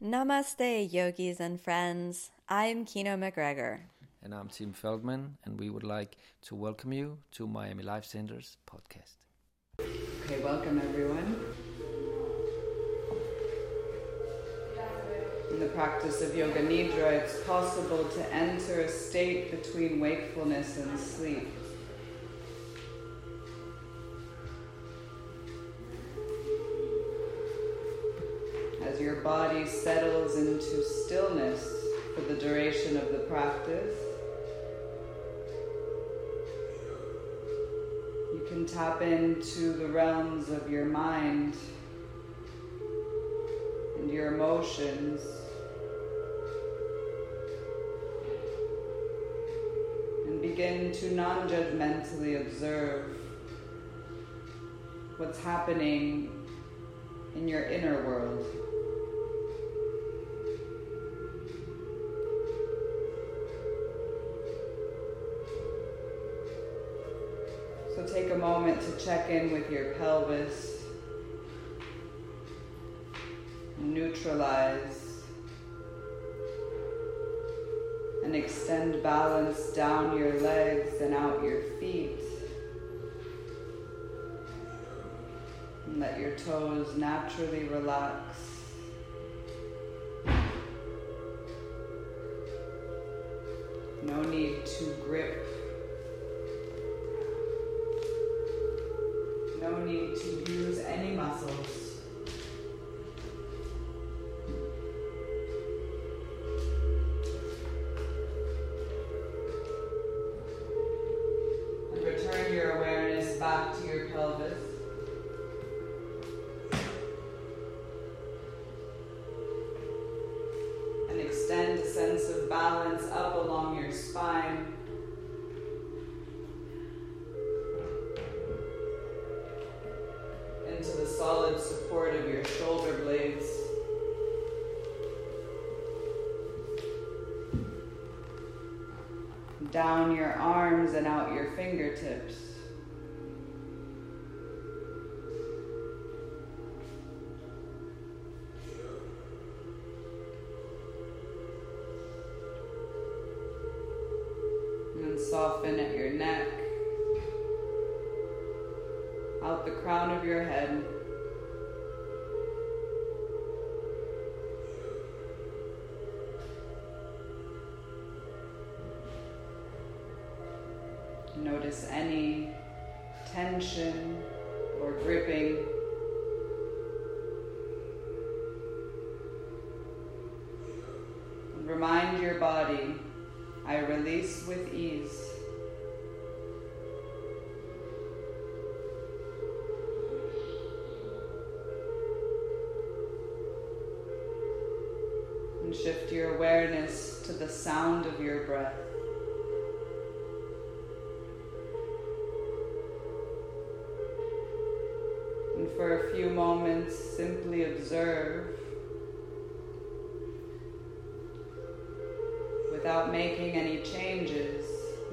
Namaste, yogis and friends. I'm Kino MacGregor. And I'm Tim Feldman, and we would like to welcome you to Miami Life Center's podcast. Okay, welcome everyone. In the practice of Yoga Nidra, it's possible to enter a state between wakefulness and sleep. Your body settles into stillness for the duration of the practice, you can tap into the realms of your mind and your emotions. And begin to non judgmentally observe what's happening in your inner world. Take a moment to check in with your pelvis, neutralize, and extend balance down your legs and out your feet. And let your toes naturally relax. No need to grip need to use any muscles. Down your arms and out your fingertips.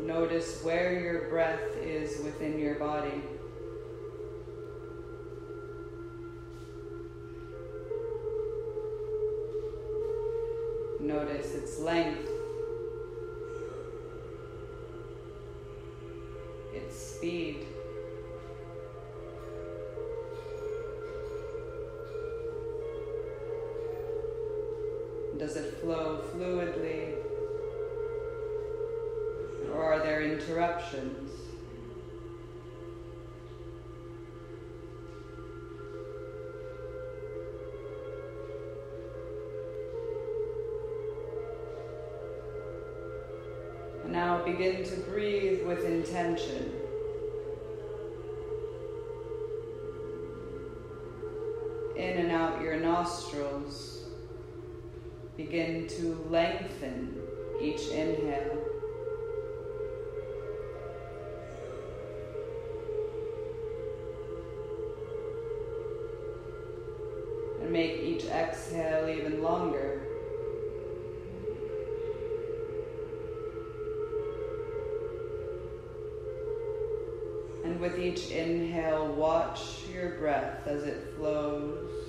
Notice where your breath is within your body. Notice its length, its speed. Does it flow fluidly? Interruptions? Now begin to breathe with intention. In and out your nostrils. Begin to lengthen each inhale. Each inhale, watch your breath as it flows.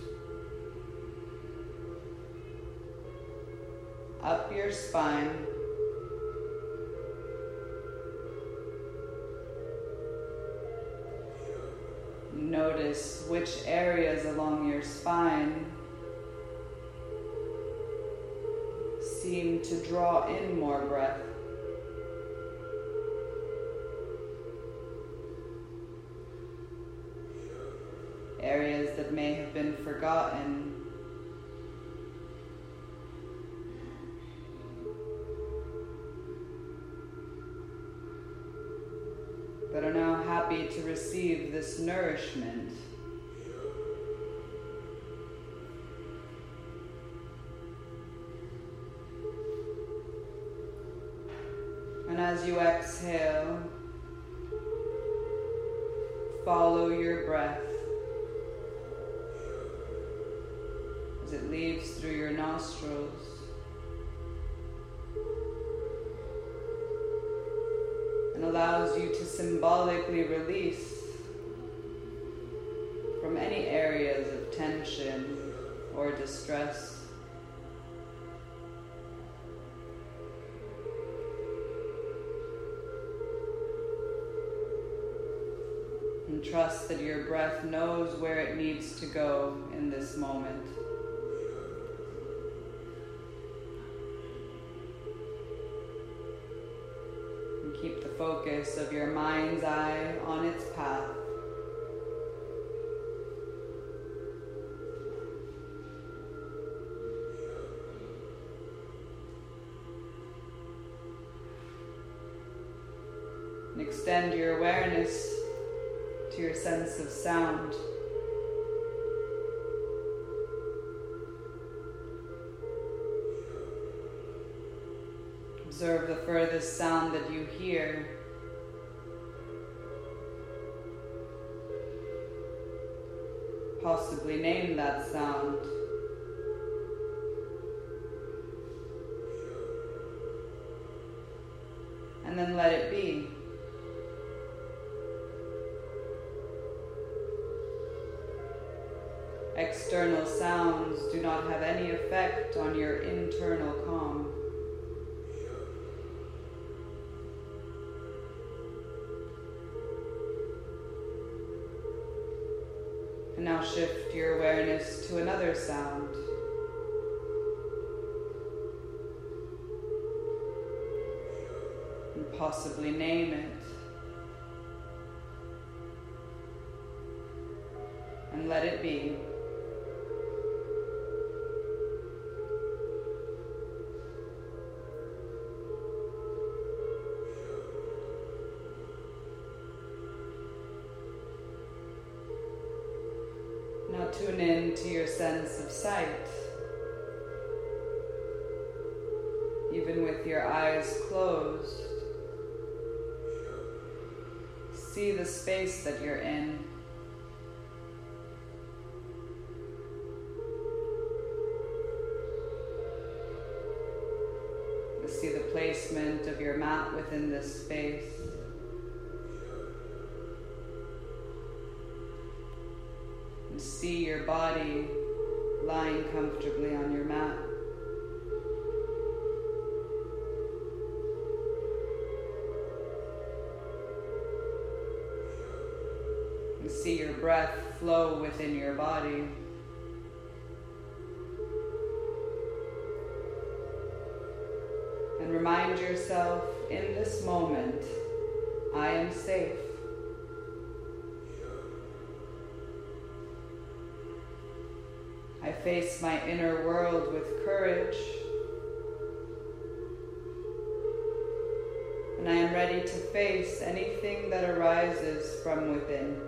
up your spine. Notice which areas along your spine seem to draw in more breath. That may have been forgotten but are now happy to receive this nourishment. And as you exhale, follow your breath through your nostrils. And allows you to symbolically release from any areas of tension or distress. And trust that your breath knows where it needs to go in this moment. Focus of your mind's eye on its path. And extend your awareness to your sense of sound. Observe the furthest sound that you hear. Possibly name that sound. And then let it be. External sounds do not have any effect on your internal calm. Shift your awareness to another sound. And possibly name it. And let it be. To your sense of sight. Even with your eyes closed, see the space that you're in. See the placement of your mat within this space. See your body lying comfortably on your mat. And see your breath flow within your body. And remind yourself in this moment, I am safe. Face my inner world with courage. And I am ready to face anything that arises from within.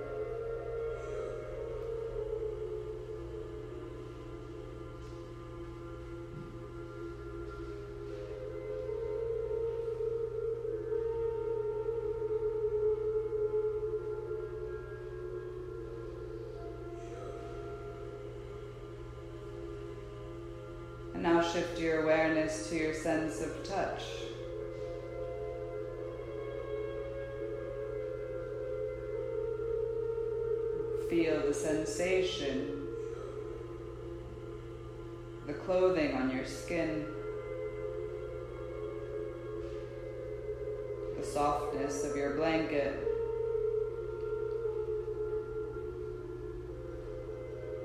sense of touch. Feel the sensation, the clothing on your skin, the softness of your blanket.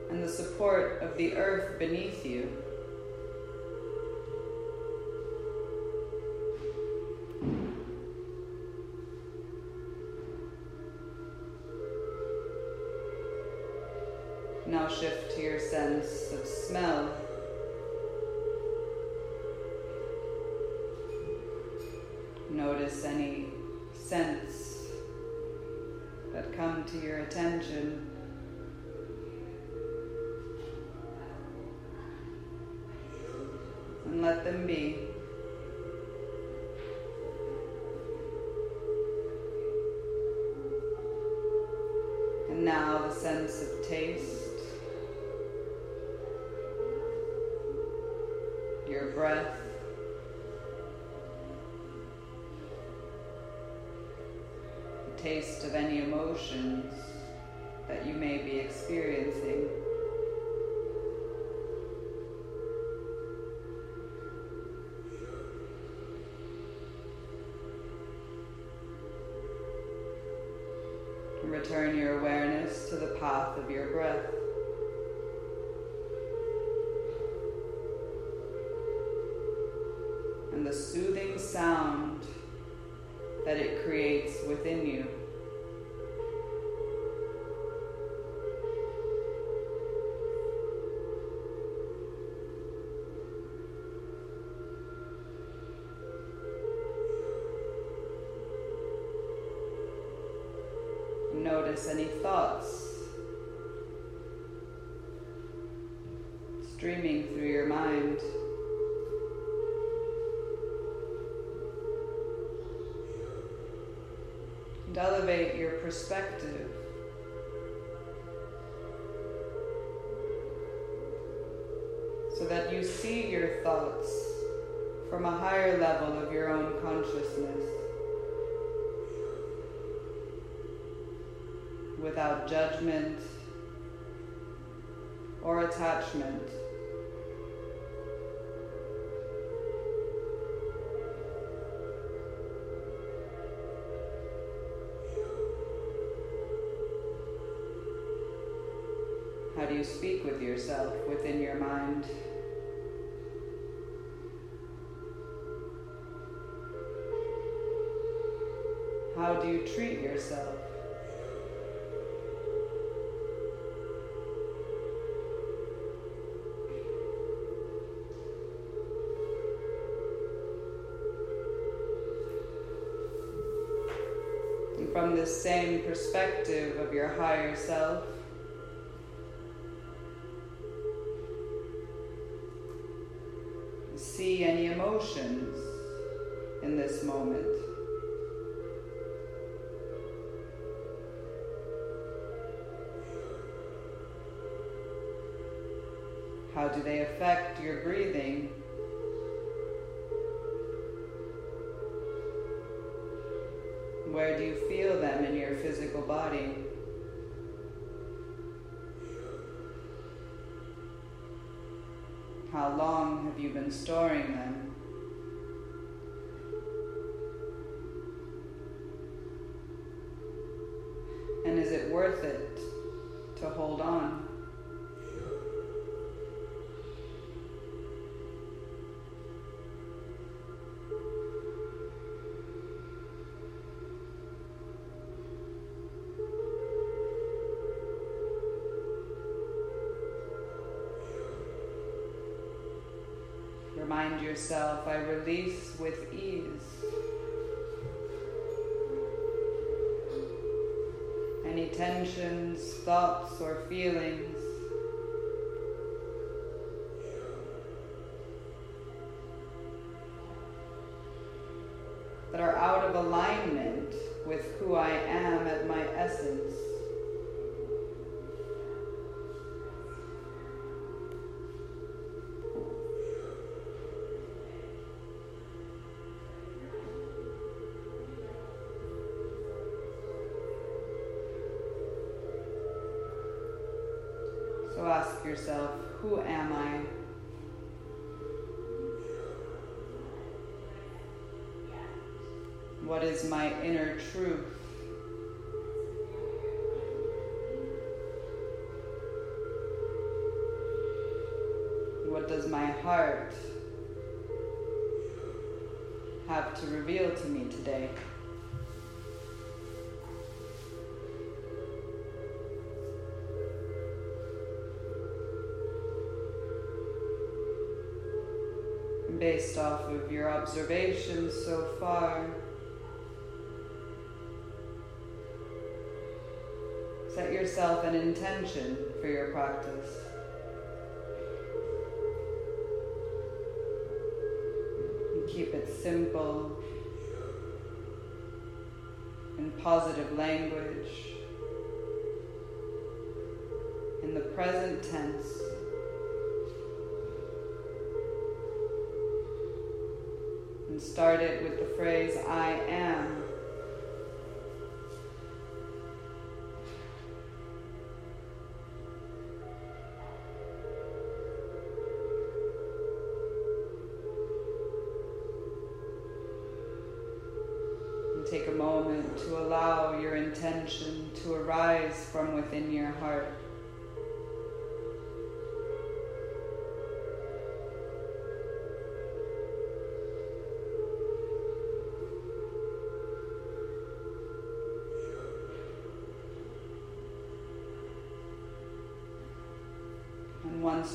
and the support of the earth beneath you. Sense of smell. Notice any scents that come to your attention. And let them be. And now the sense of taste. Of any emotions that you may be experiencing. Return your awareness to the path of your breath. And the soothing sound that it creates within you. Notice any thoughts streaming through your mind. And elevate your perspective. So that you see your thoughts from a higher level of your own consciousness. Without judgment or attachment. How do you speak with yourself within your mind? How do you treat yourself? This same perspective of your higher self, see any emotions in this moment. How do they affect your breathing? Physical body? How long have you been storing them? Yourself, I release with ease. Any tensions, thoughts, or feelings. Yourself, who am I? What is my inner truth? What does my heart have to reveal to me today? Based off of your observations so far, set yourself an intention for your practice. keep it simple in positive language, in the present tense. Start it with the phrase, I am. And take a moment to allow your intention to arise from within your heart.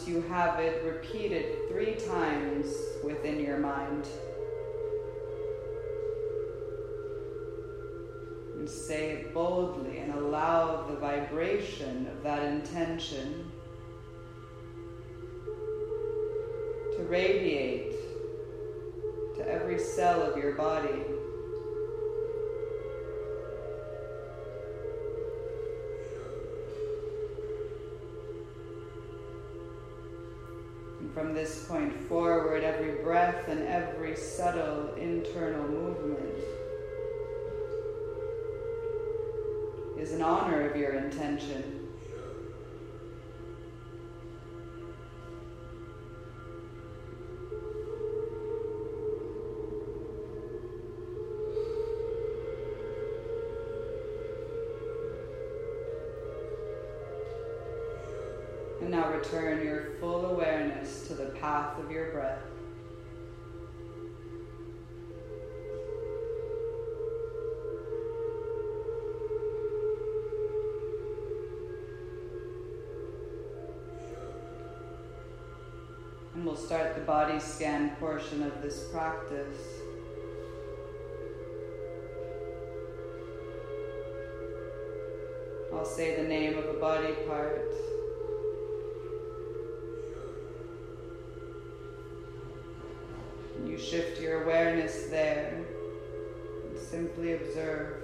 You have it, repeated three times within your mind. And say it boldly and allow the vibration of that intention to radiate to every cell of your body. From this point forward, every breath and every subtle internal movement is in honor of your intention. And now return And we'll start the body scan portion of this practice. I'll say the name of a body part. You shift your awareness there and simply observe.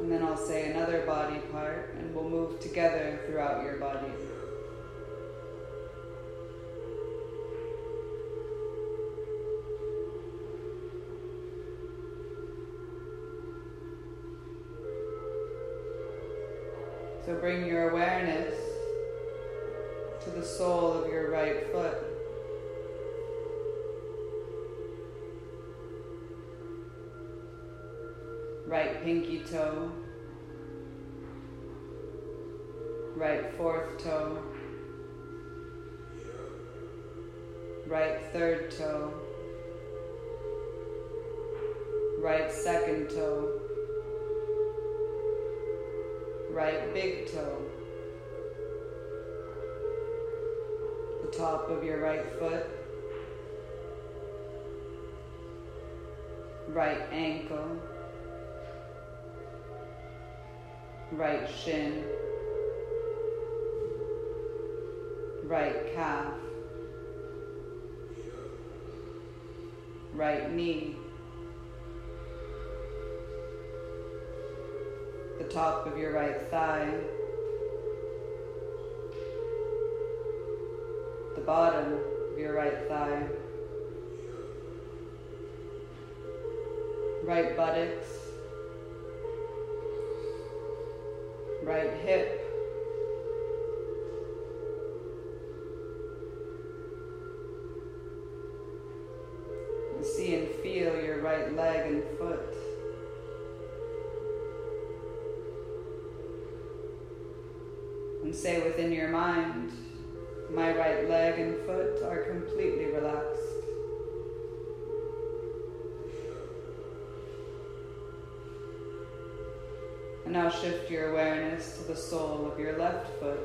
And then I'll say another body part, and we'll move together throughout your body. So bring your awareness to the sole of your right foot. Right pinky toe. Right fourth toe. Right third toe. Right second toe right foot, right ankle, right shin, right calf, right knee. the top of your right thigh, bottom of your right thigh, right buttocks, right hip, leg and foot are completely relaxed. And now shift your awareness to the sole of your left foot.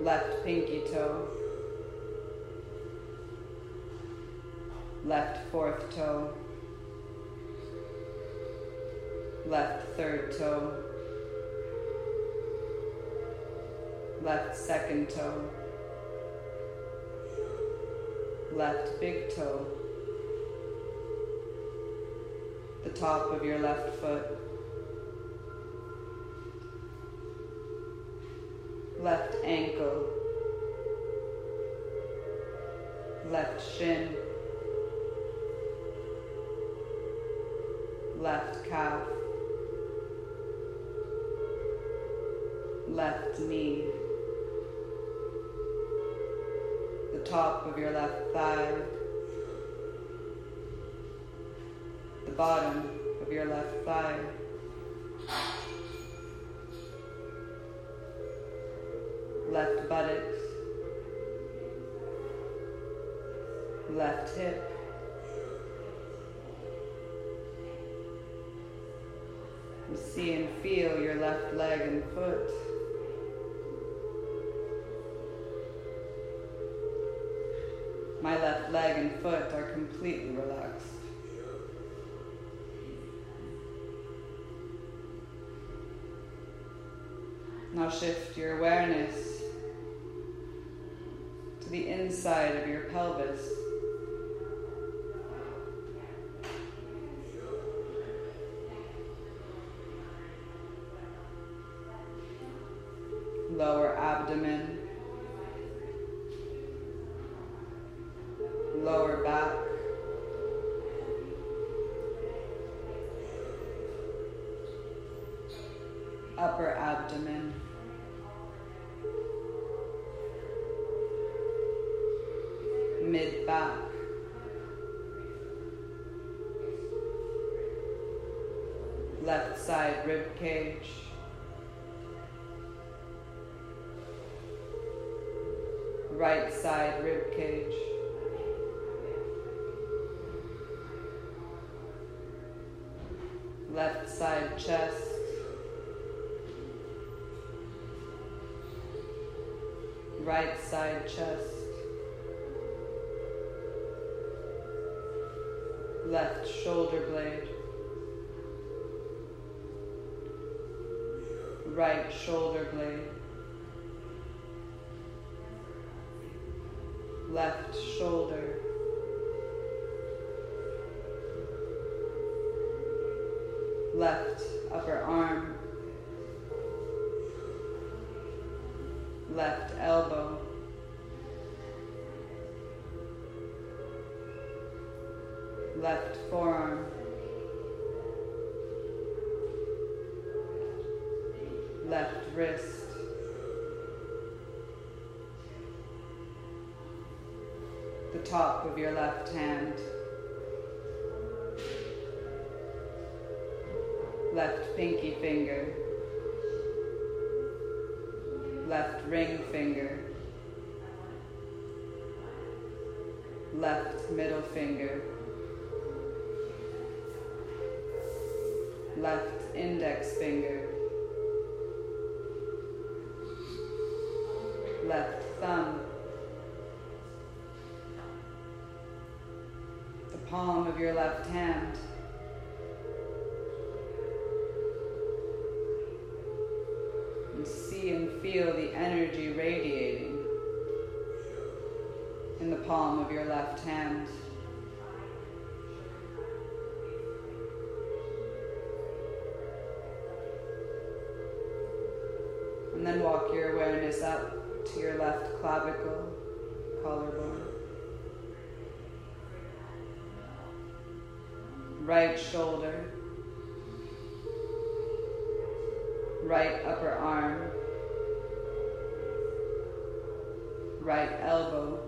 Left pinky toe. Left fourth toe. Third toe. Left second toe. Left big toe, the top of your left foot, left ankle, left shin, Left buttocks, left hip, and see and feel your left leg and foot. My left leg and foot are completely relaxed. Now shift your awareness the inside of your pelvis. Shoulder blade. Left shoulder. left upper arm, left elbow, top of your left hand. left pinky finger, left ring finger, left middle finger, walk your awareness up to your left clavicle, collarbone. Right shoulder. right upper arm, right elbow,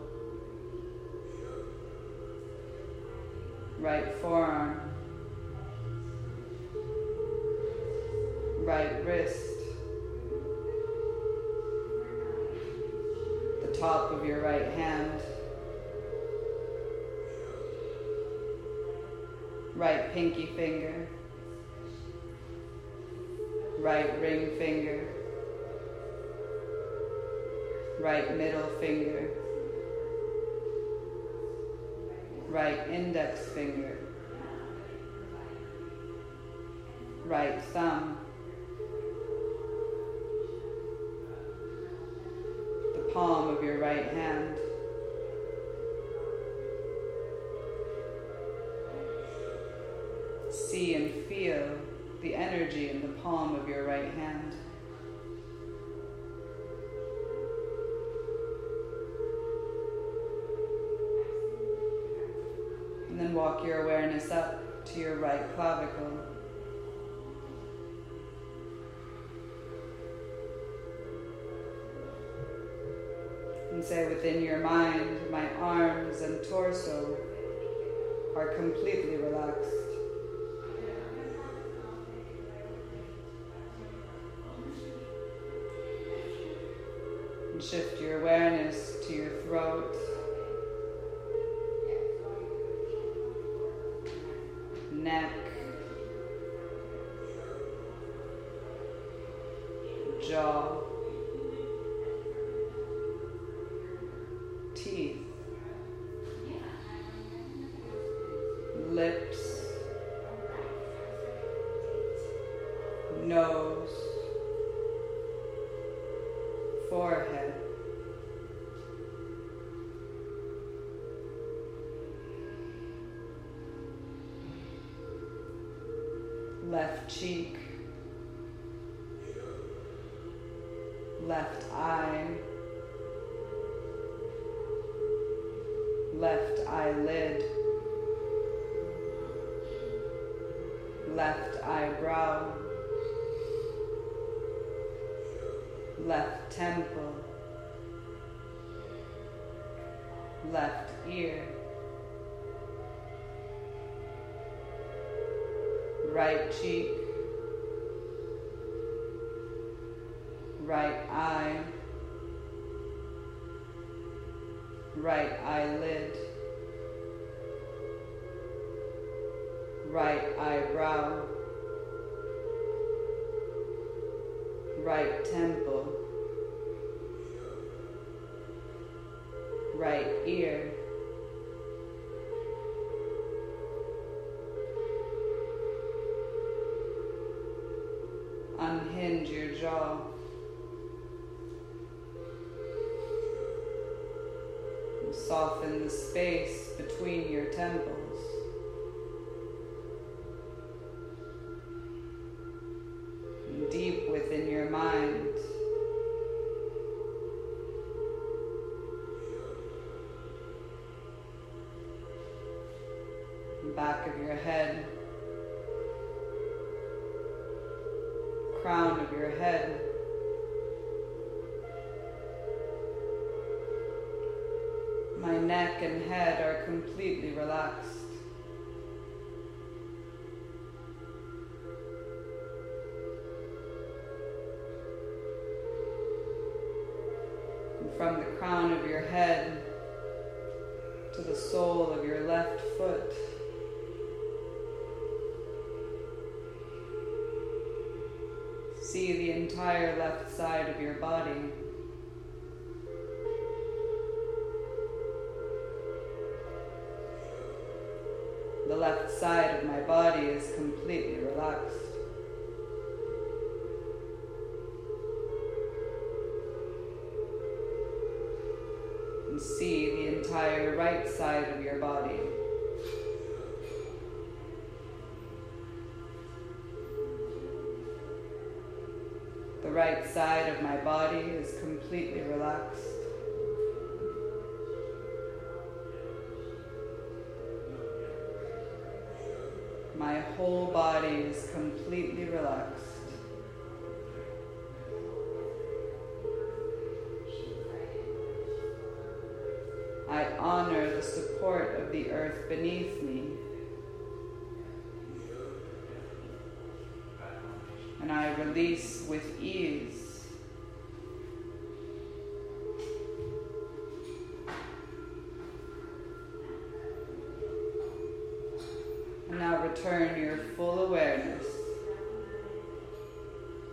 right forearm, right wrist, top of your right hand, right pinky finger, right ring finger. Right middle finger, right index finger, right thumb, walk your awareness up to your right clavicle. And say within your mind, my arms and torso are completely relaxed. And shift your awareness to your throat. Lips, nose, forehead. left cheek, right cheek, Back of your head. crown of your head. My neck and head are completely relaxed. And from the crown of your head to the sole of your left foot. Entire left side of your body. The left side of my body is completely relaxed. And see the entire right side of your body. Side of my body is completely relaxed. My whole body is completely relaxed. I honor the support of the earth beneath me. And I release with ease. Full awareness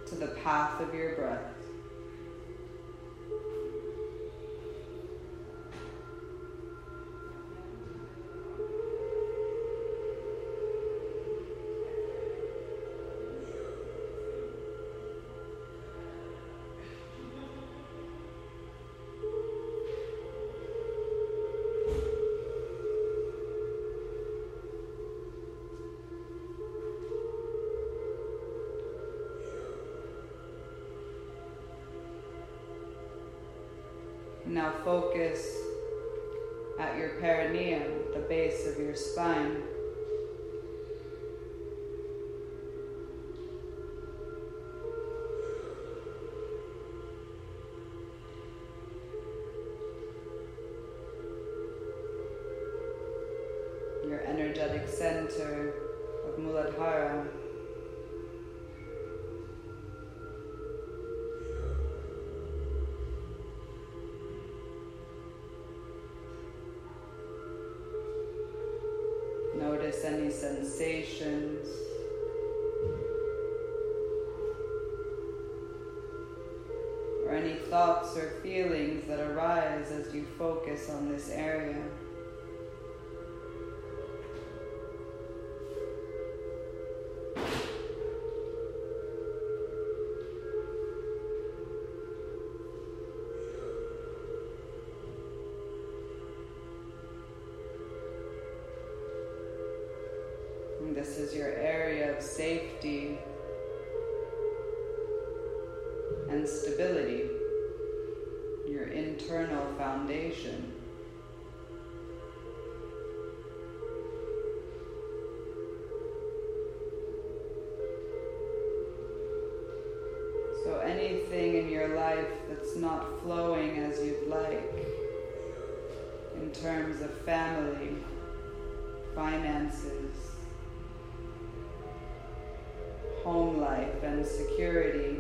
to the path of your breath. Now focus at your perineum, the base of your spine. Your energetic center Any sensations. Or any thoughts or feelings that arise as you focus on this area. Is your area of safety and stability, your internal foundation. So anything in your life that's not flowing as you'd like, in terms of family, finances, life and security.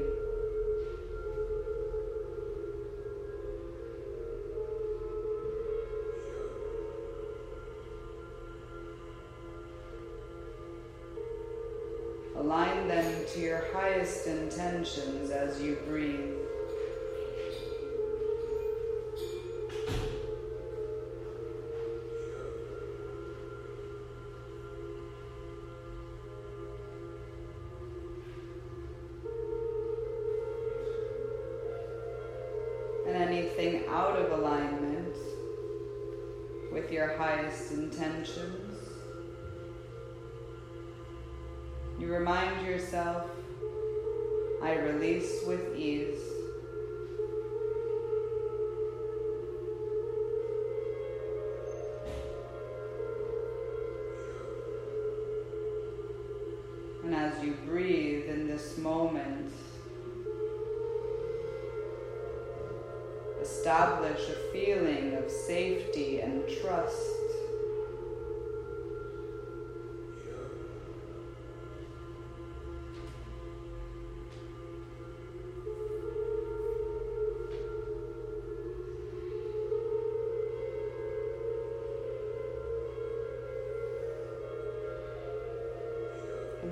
Align them to your highest intentions as you breathe. Highest intentions.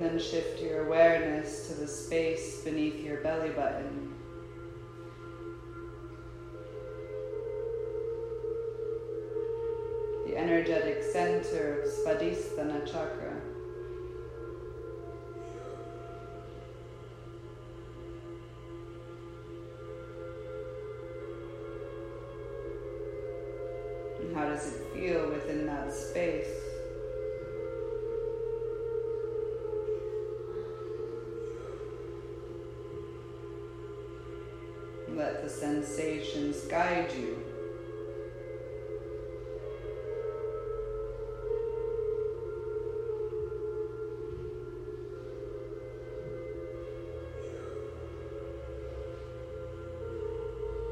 Then shift your awareness to the space beneath your belly button. the energetic center of Svadhisthana chakra. And how does it feel within that space? sensations guide you.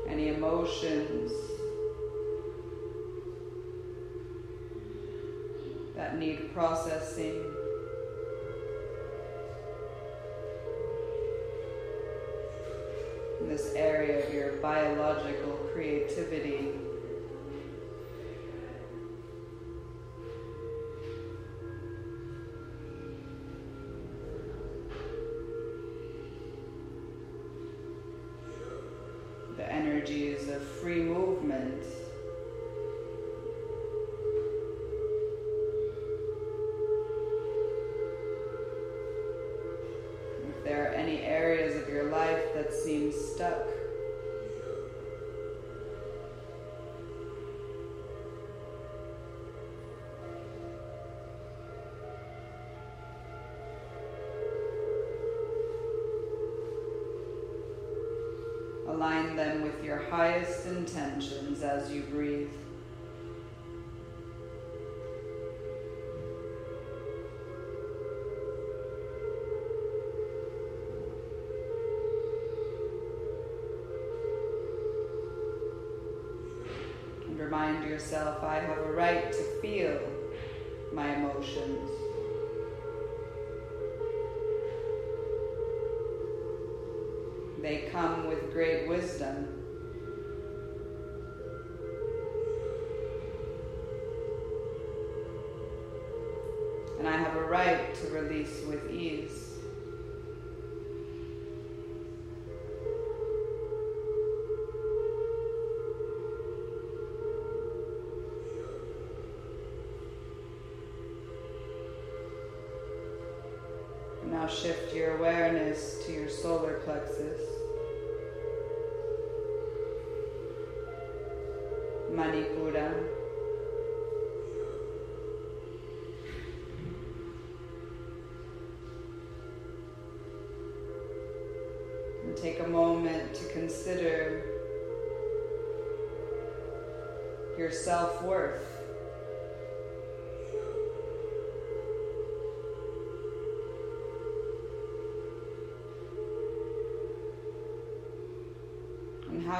Any emotions that need processing. This area of your biological creativity. The energies of free align them with your highest intentions as you breathe. And remind yourself I have a right to feel my emotions. With ease. And Now shift your awareness to your solar plexus.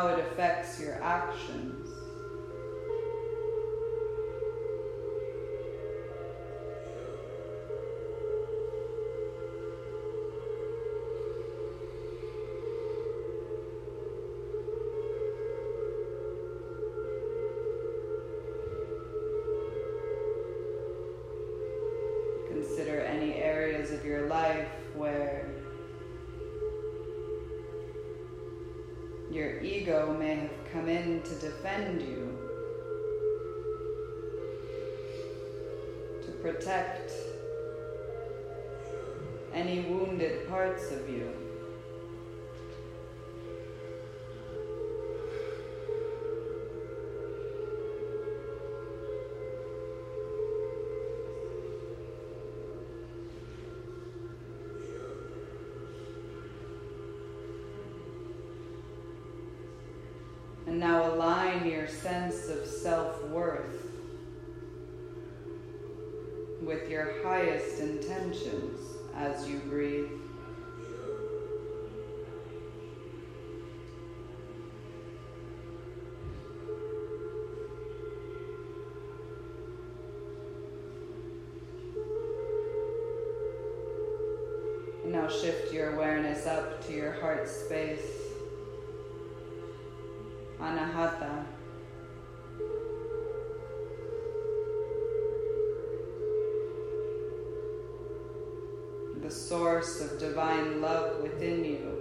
How it affects your actions. Ego may have come in to defend you, to protect any wounded parts of you. Sense of self worth with your highest intentions as you breathe. Now shift your awareness up to your heart space. Divine love within you.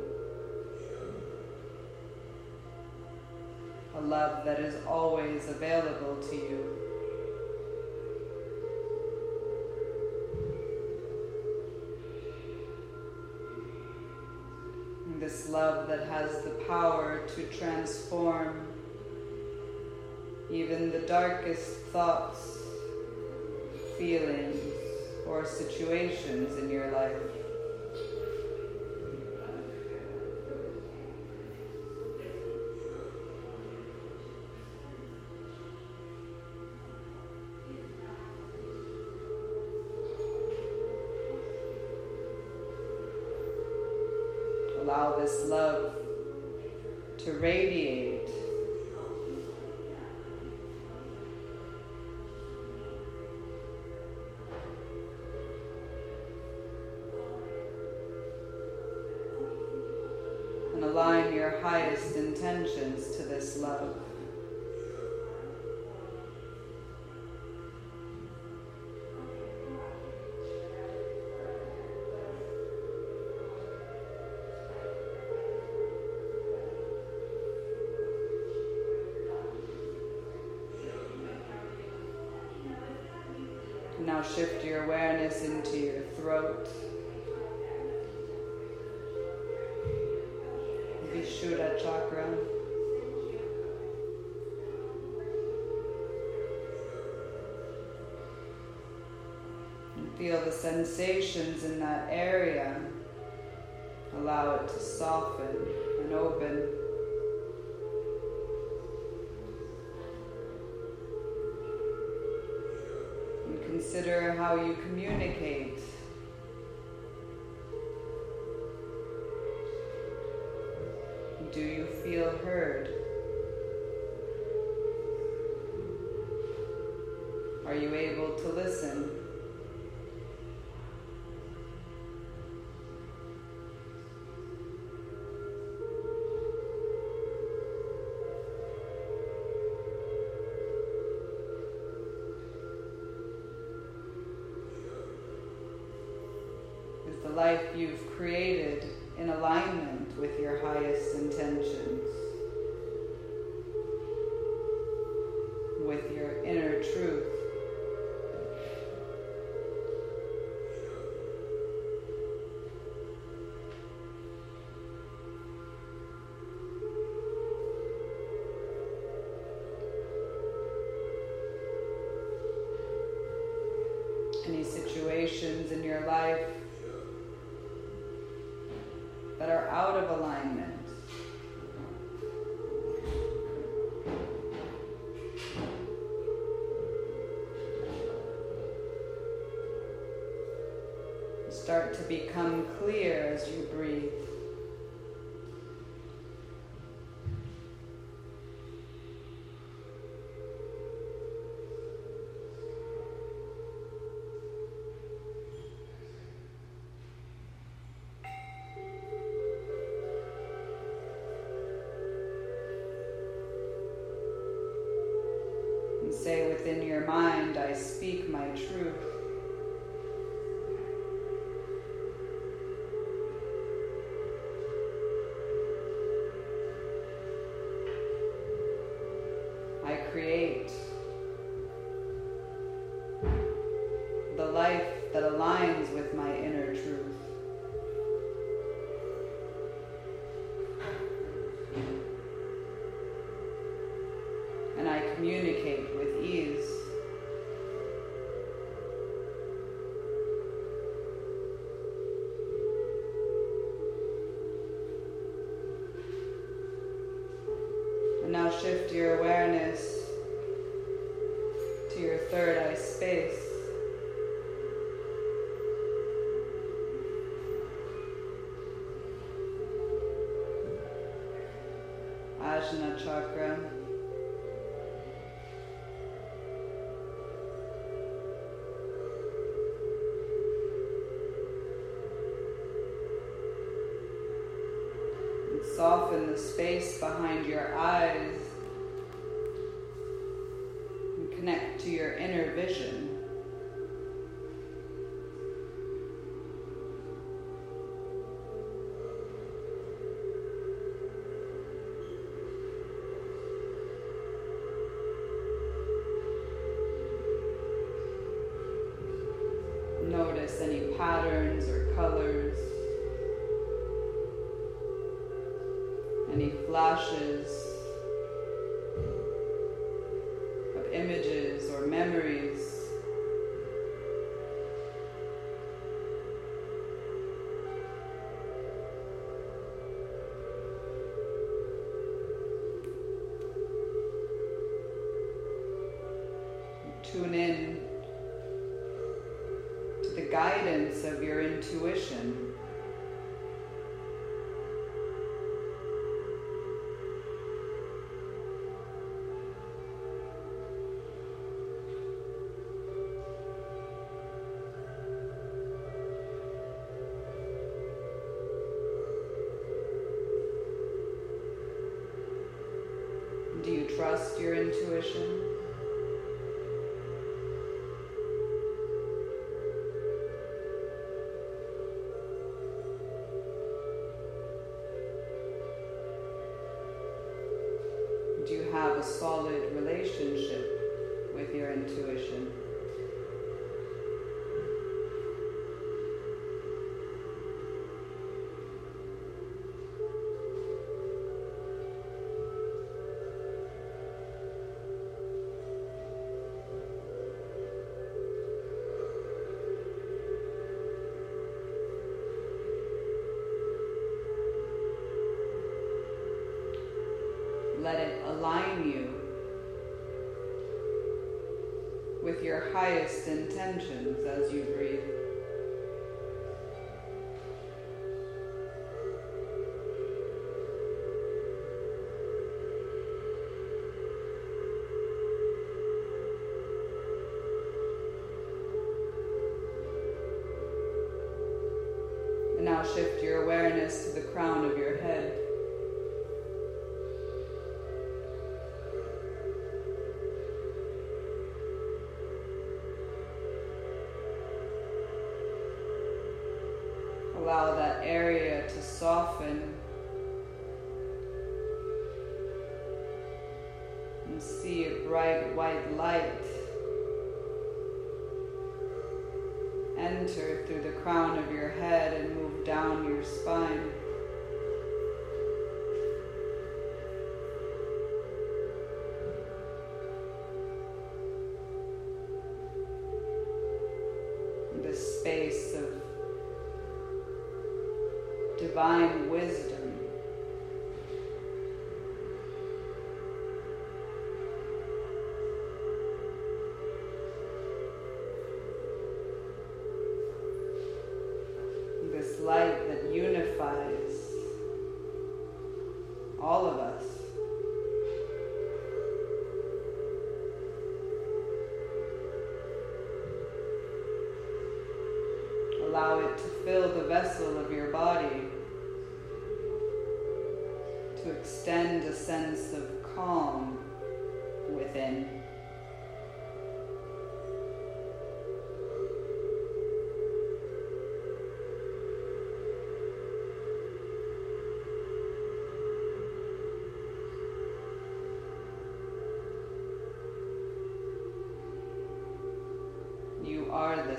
A love that is always available to you. This love that has the power to transform even the darkest thoughts, feelings, or situations in your life. This love Now shift your awareness into your throat. Vishuddha chakra. And feel the sensations in that area. Allow it to soften consider how you communicate. Do you feel heard? Are you able to listen? To become clear as you breathe. Say within your mind, Soften the space behind your eyes Tune in to the guidance of your intuition. Do you trust your intuition? Let it align you with your highest intentions Allow that area to soften and see a bright white light enter through the crown of your head and move down your spine. Divine wisdom.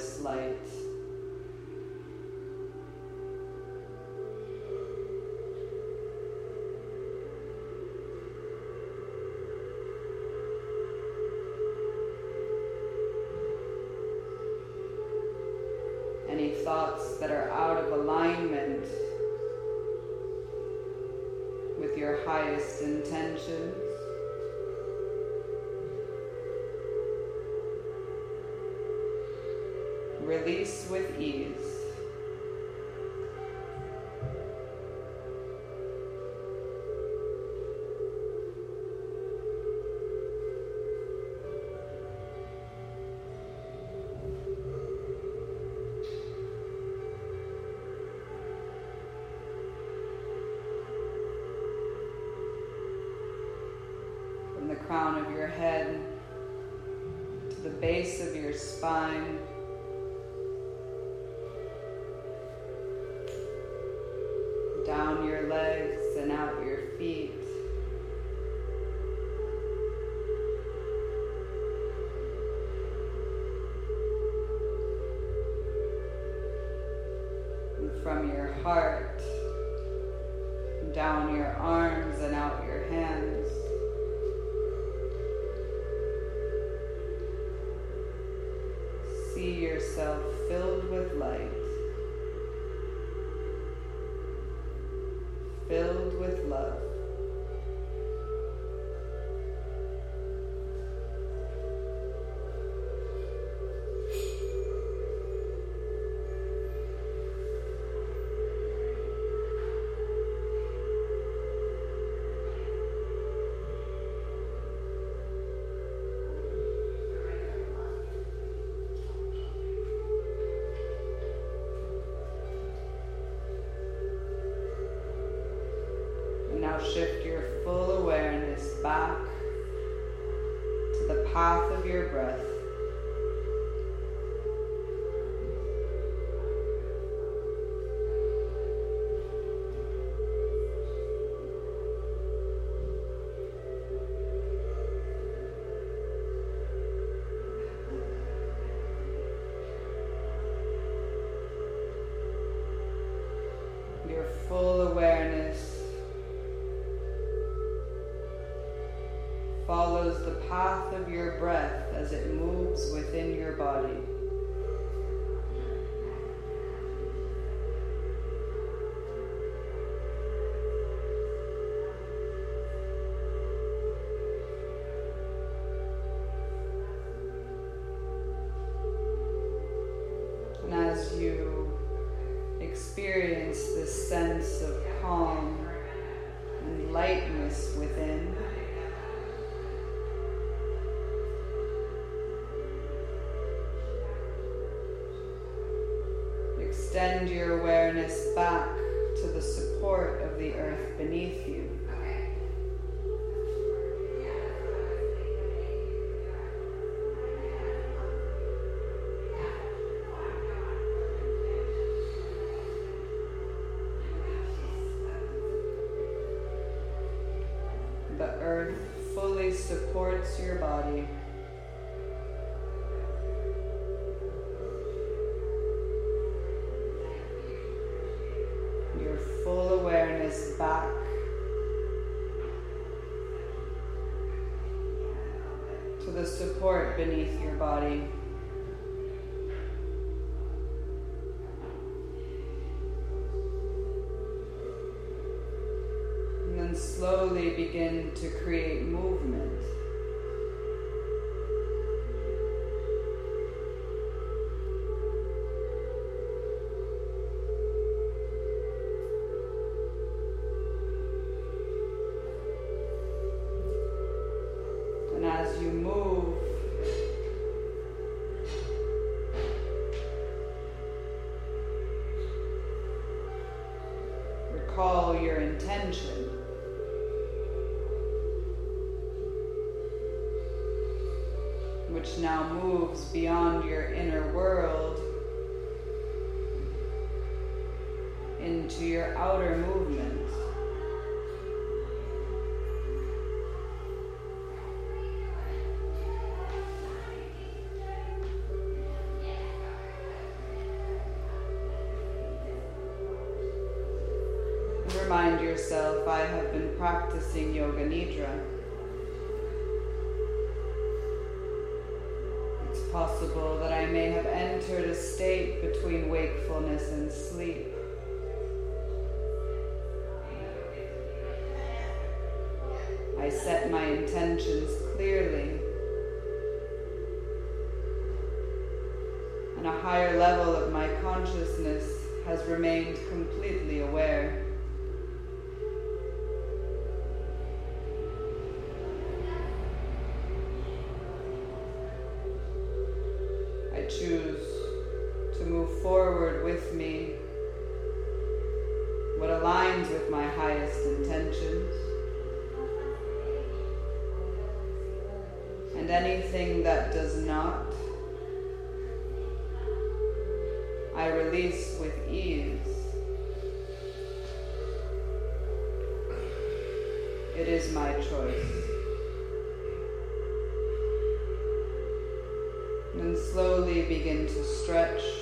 This light. Any thoughts that are out of alignment with your highest intentions. Release with ease. now shift your full awareness back to the path of your breath. Extend your awareness back to the support of the earth beneath you. Full awareness back to the support beneath your body. And then slowly begin to create movement. Remind yourself, I have been practicing Yoga Nidra. It's possible that I may have entered a state between wakefulness and sleep. I set my intentions clearly. And a higher level of my consciousness has remained completely aware. Choose to move forward with me what aligns with my highest intentions. And anything that does not, I release with ease. It is my choice. Slowly begin to stretch.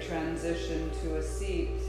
Transition to a seat.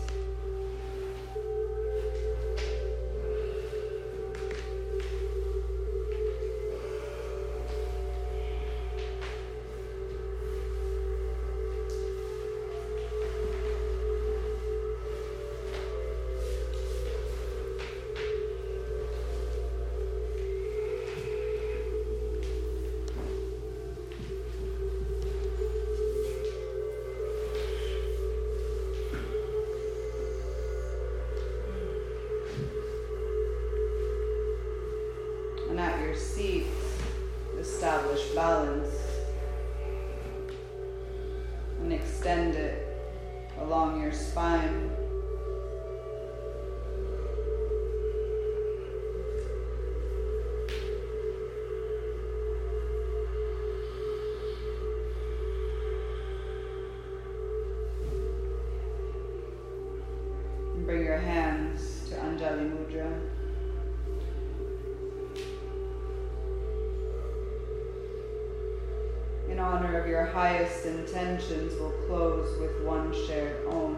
Your highest intentions, we'll close with one shared Om.